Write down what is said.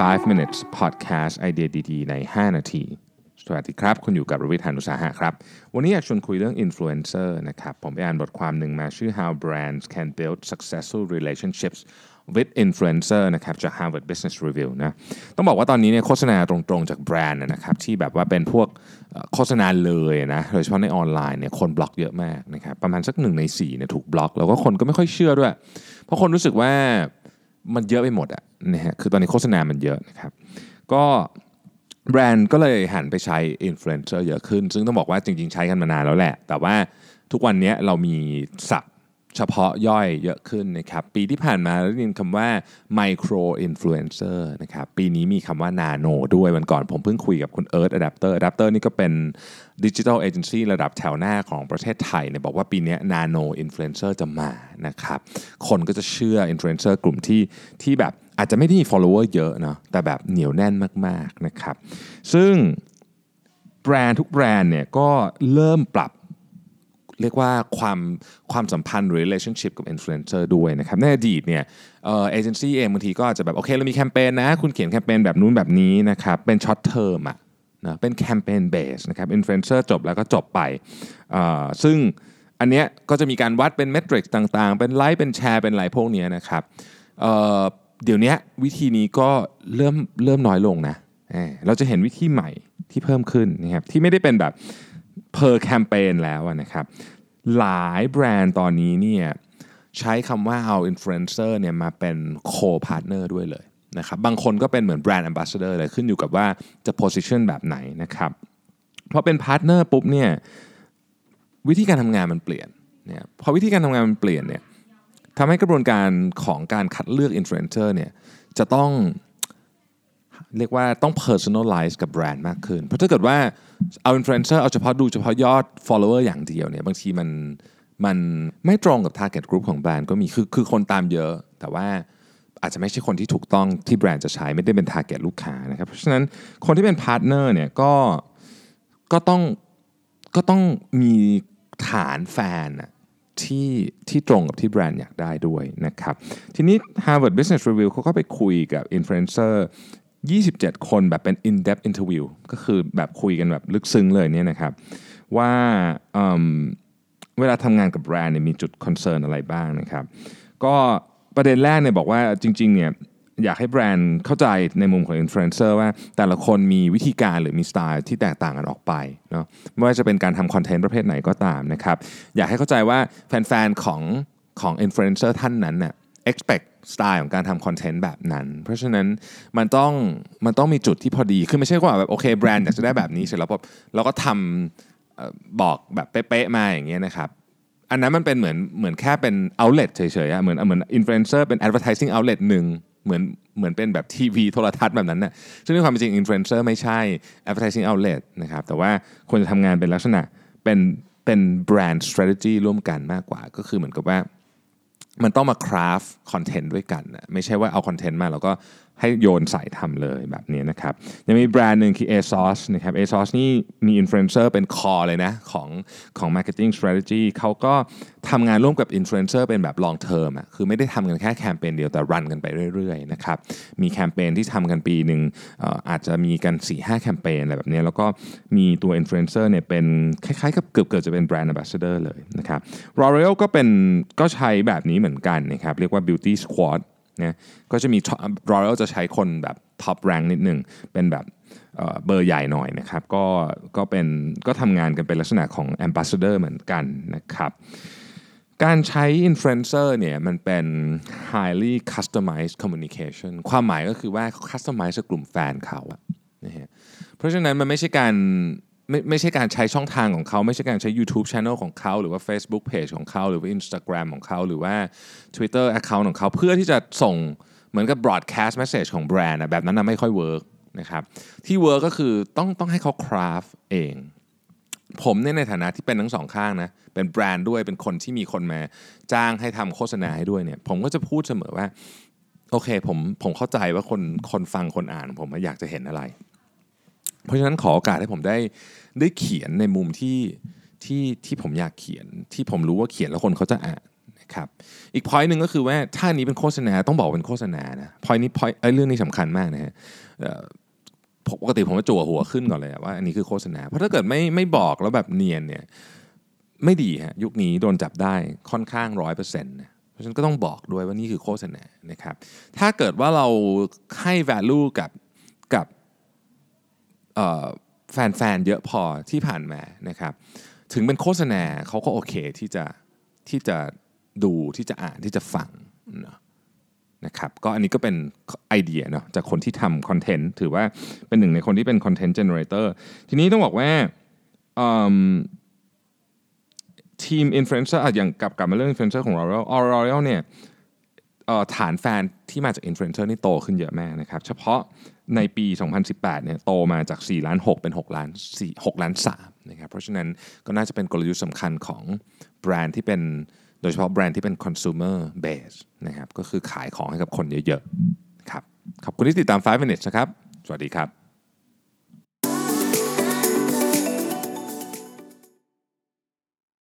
5 minutes podcast ไอเดียดีๆ ใน 5 นาที สวัสดีครับ คุณอยู่กับรวิทยานุสาหะครับ วันนี้อยากชวนคุยเรื่อง influencer นะครับ ผมไปอ่านบทความหนึ่งมาชื่อ how brands can build successful relationships with influencer นะครับจาก Harvard Business Review นะต้องบอกว่าตอนนี้เนี่ยโฆษณาตรงๆจากแบรนด์นะครับที่แบบว่าเป็นพวกโฆษณาเลยนะโดยเฉพาะในออนไลน์เนี่ยคนบล็อกเยอะมากนะครับประมาณสักหนึ่งใน4เนี่ยถูกบล็อก แล้วก็คนก็ไม่ค่อยเชื่อด้วย เพราะคนรู้สึกว่ามันเยอะไปหมดอะ นะฮะคือตอนนี้โฆษณามันเยอะนะครับก็แบรนด์ก็เลยหันไปใช้อินฟลูเอนเซอร์เยอะขึ้น ซึ่งต้องบอกว่าจริงๆใช้กันมานานแล้วแหละ แต่ว่าทุกวันนี้เรามีศัพท์เฉพาะย่อยเยอะขึ้นนะครับ ปีที่ผ่านมาเราได้ยินคำว่า micro influencer นะครับ ปีนี้มีคำว่า nano ด้วยวันก่อนผมเพิ่งคุยกับคุณ Earth Adapter Adapter นี่ก็เป็น digital agency ระดับแถวหน้าของประเทศไทยเนี่ยบอกว่าปีนี้ nano influencer จะมานะครับ คนก็จะเชื่อ influencer กลุ่มที่ที่แบบ อาจจะไม่ได้มี follower เยอะนะแต่แบบเหนียวแน่นมากๆนะครับ ซึ่งแบรนด์ทุกแบรนด์เนี่ยก็เริ่มปรับเรียกว่าความความสัมพันธ์หรือ relationship กับ influencer ด้วยนะครับในอดีตเนี่ยเอเจนซี่เองบางทีก็อาจจะแบบโอเคเรามีแคมเปญนะ คุณเขียนแคมเปญแบบนู้นแบบนี้นะครับเป็น short term อะนะเป็น campaign based นะครับอินฟลูเอนเซอร์จบแล้วก็จบไป ซึ่งอันเนี้ยก็จะมีการวัดเป็น metric ต่างๆ เป็นไลค์เป็นแชร์เป็นอะไรพวกเนี้ยนะครับ เดี๋ยวนี้วิธีนี้ก็เริ่มเริ่มน้อยลงนะเราจะเห็นวิธีใหม่ที่เพิ่มขึ้นนะครับที่ไม่ได้เป็นแบบ per campaign แล้วนะครับ หลายแบรนด์ตอนนี้เนี่ยใช้คำว่าเอาอินฟลูเอนเซอร์เนี่ยมาเป็น co-partner ด้วยเลยนะครับบางคนก็เป็นเหมือนแบรนด์ ambassador เลยขึ้นอยู่กับว่าจะ position แบบไหนนะครับพอเป็นพาร์ทเนอร์ปุ๊บเนี่ยวิธีการทำงานมันเปลี่ยนเนี่ยพอวิธีการทำงานมันเปลี่ยนเนี่ย ทำให้กระบวนการของการคัดเลือกอินฟลูเอนเซอร์เนี่ยจะต้องเรียกว่าต้อง personalize กับแบรนด์มากขึ้น เพราะถ้าเกิดว่าเอาอินฟลูเอนเซอร์เอาเฉพาะดูเฉพาะยอด follower อย่างเดียวเนี่ยบางทีมันมันไม่ตรงกับ target group ของแบรนด์ก็มีคือคือคนตามเยอะ แต่ว่าอาจจะไม่ใช่คนที่ถูกต้องที่แบรนด์จะใช้ไม่ได้เป็น target ลูกค้านะครับ เพราะฉะนั้นคนที่เป็น partner เนี่ยก็ก็ต้องก็ต้องมีฐานแฟนอะ ที่ที่ตรงกับที่แบรนด์อยากได้ด้วยนะครับ ทีนี้ Harvard Business Review เขาก็ไปคุยกับอินฟลูเอนเซอร์27 คนแบบเป็น in-depth interview ก็คือแบบคุยกันแบบลึกซึ้งเลยเนี่ยนะครับ ว่าเเวลาทำงานกับแบรนด์เนี่ยมีจุด concern อะไรบ้างนะครับ ก็ประเด็นแรกเนี่ยบอกว่าจริงๆเนี่ย อยากให้แบรนด์เข้าใจในมุมของอินฟลูเอนเซอร์ว่าแต่ละคนมีวิธีการหรือมีสไตล์ที่แตกต่างกันออกไปเนาะไม่ว่าจะเป็นการทำคอนเทนต์ประเภทไหนก็ตามนะครับ อยากให้เข้าใจว่าแฟนๆของของอินฟลูเอนเซอร์ท่านนั้นน่ะ expect สไตล์ของการทำคอนเทนต์แบบนั้น เพราะฉะนั้นมันต้องมันต้องมีจุดที่พอดี คือไม่ใช่ว่าแบบโอเคแบรนด์อยากจะได้แบบนี้เสร็จแล้วปุ๊บเราก็ทำบอกแบบเป๊ะๆมาอย่างเงี้ยนะครับอันนั้นมันเป็นเหมือนเหมือนแค่เป็น outlet เฉยๆเหมือนเหมือนอินฟลูเอนเซอร์เป็น advertising outlet หนึ่ง เหมือนเหมือนเป็นแบบทีวีโทรทัศน์แบบนั้นน่ะซึ่งในความเป็นจริงอินฟลูเอนเซอร์ไม่ใช่ advertising outlet นะครับแต่ว่าควรจะทำงานเป็นลักษณะเป็นเป็นแบรนด์ strategy ร่วมกันมากกว่า ก็คือเหมือนกับว่ามันต้องมา craft คอนเทนต์ด้วยกันนะไม่ใช่ว่าเอาคอนเทนต์มาแล้วก็ให้โยนใส่ทำเลยแบบนี้นะครับยังมีแบรนด์หนึ่งคือ ASOS นะครับ ASOS นี่มีอินฟลูเอนเซอร์เป็น core เลยนะของของ Marketing Strategy เขาก็ทำงานร่วมกับอินฟลูเอนเซอร์เป็นแบบ long term อะคือไม่ได้ทำกันแค่แคมเปญเดียวแต่รันกันไปเรื่อยๆนะครับมีแคมเปญที่ทำกันปีหนึ่งอาจจะมีกัน 4-5 แคมเปญอะไรแบบนี้แล้วก็มีตัวอินฟลูเอนเซอร์เนี่ยเป็นคล้ายๆกับเกือบเกือบจะเป็นแบรนด์ ambassador เลยนะครับ L'Oreal ก็เป็นก็ใช้แบบนี้เหมือนกันนะครับเรียกว่า Beauty Squad นะก็จะมี L'Oreal จะใช้คนแบบ top rank นิดหนึ่งเป็นแบบเเบอร์ใหญ่หน่อยนะครับก็ก็เป็นก็ทำงานกันเป็นลักษณะของ ambassador เหมือนกันนะครับการใช้ influencer เนี่ยมันเป็น highly customized communication ความหมายก็คือว่าเขา customize กลุ่มแฟนเขาอะนะฮะเพราะฉะนั้นมันไม่ใช่การ ไม่ไม่ใช่การใช้ช่องทางของเขา ไม่ใช่การใช้ YouTube Channel ของเขา หรือว่า Facebook Page ของเขา หรือว่า Instagram ของเขา หรือว่า Twitter Account ของเขา เพื่อที่จะส่งเหมือนกับ broadcast message ของแบรนด์อะแบบนั้นนะไม่ค่อยเวิร์กนะครับที่เวิร์กก็คือต้องต้องให้เขา craft เอง ผมเนี่ยในฐานะที่เป็นทั้งสองข้างนะเป็นแบรนด์ด้วยเป็นคนที่มีคนมาจ้างให้ทำโฆษณาให้ด้วยเนี่ยผมก็จะพูดเสมอว่าโอเคผมผมเข้าใจว่าคนคนฟังคนอ่าน ผมอยากจะเห็นอะไร เพราะฉะนั้นขอโอกาสให้ผมได้ได้เขียนในมุมที่ที่ที่ผมอยากเขียนที่ผมรู้ว่าเขียนแล้วคนเขาจะอ่านนะครับอีก point หนึ่งก็คือว่าถ้านี้เป็นโฆษณาต้องบอกเป็นโฆษณานะ point นี้ point เรื่องนี้สำคัญมากนะฮะปกติผมจะจั่วหัวขึ้นก่อนเลยว่าอันนี้คือโฆษณาเพราะถ้าเกิดไม่ไม่บอกแล้วแบบเนียนเนี่ยไม่ดีฮะยุคนี้โดนจับได้ค่อนข้างร้อยเปอร์เซ็นต์นะเพราะฉะนั้นก็ต้องบอกด้วยว่านี่คือโฆษณานะครับถ้าเกิดว่าเราให้ value กับ แฟนๆเยอะพอที่ผ่านมานะครับ ถึงเป็นโฆษณาเขาก็โอเคที่จะที่จะดูที่จะอ่านที่จะฟังนะครับก็อันนี้ก็เป็นไอเดียเนาะจากคนที่ทำคอนเทนต์ถือว่าเป็นหนึ่งในคนที่เป็น content generator ทีนี้ต้องบอกว่าทีมอินฟลูเอนเซอร์อย่างกลับกลับมาเรื่องอินฟลูเอนเซอร์ของเราแล้วออรเนี่ย ฐานแฟนที่มาจากอินฟลูเอนเซอร์นี่โตขึ้นเยอะมากนะครับ เฉพาะในปี 2018 เนี่ยโตมาจาก 4 ล้าน 6 เป็น 6 ล้าน 4 6 ล้าน 3 นะครับ เพราะฉะนั้นก็น่าจะเป็นกลยุทธ์สำคัญของแบรนด์ที่เป็นโดยเฉพาะแบรนด์ที่เป็น consumer base นะครับ ก็คือขายของให้กับคนเยอะๆ ครับ ขอบคุณที่ติดตาม 5 minutes นะครับ สวัสดีครับ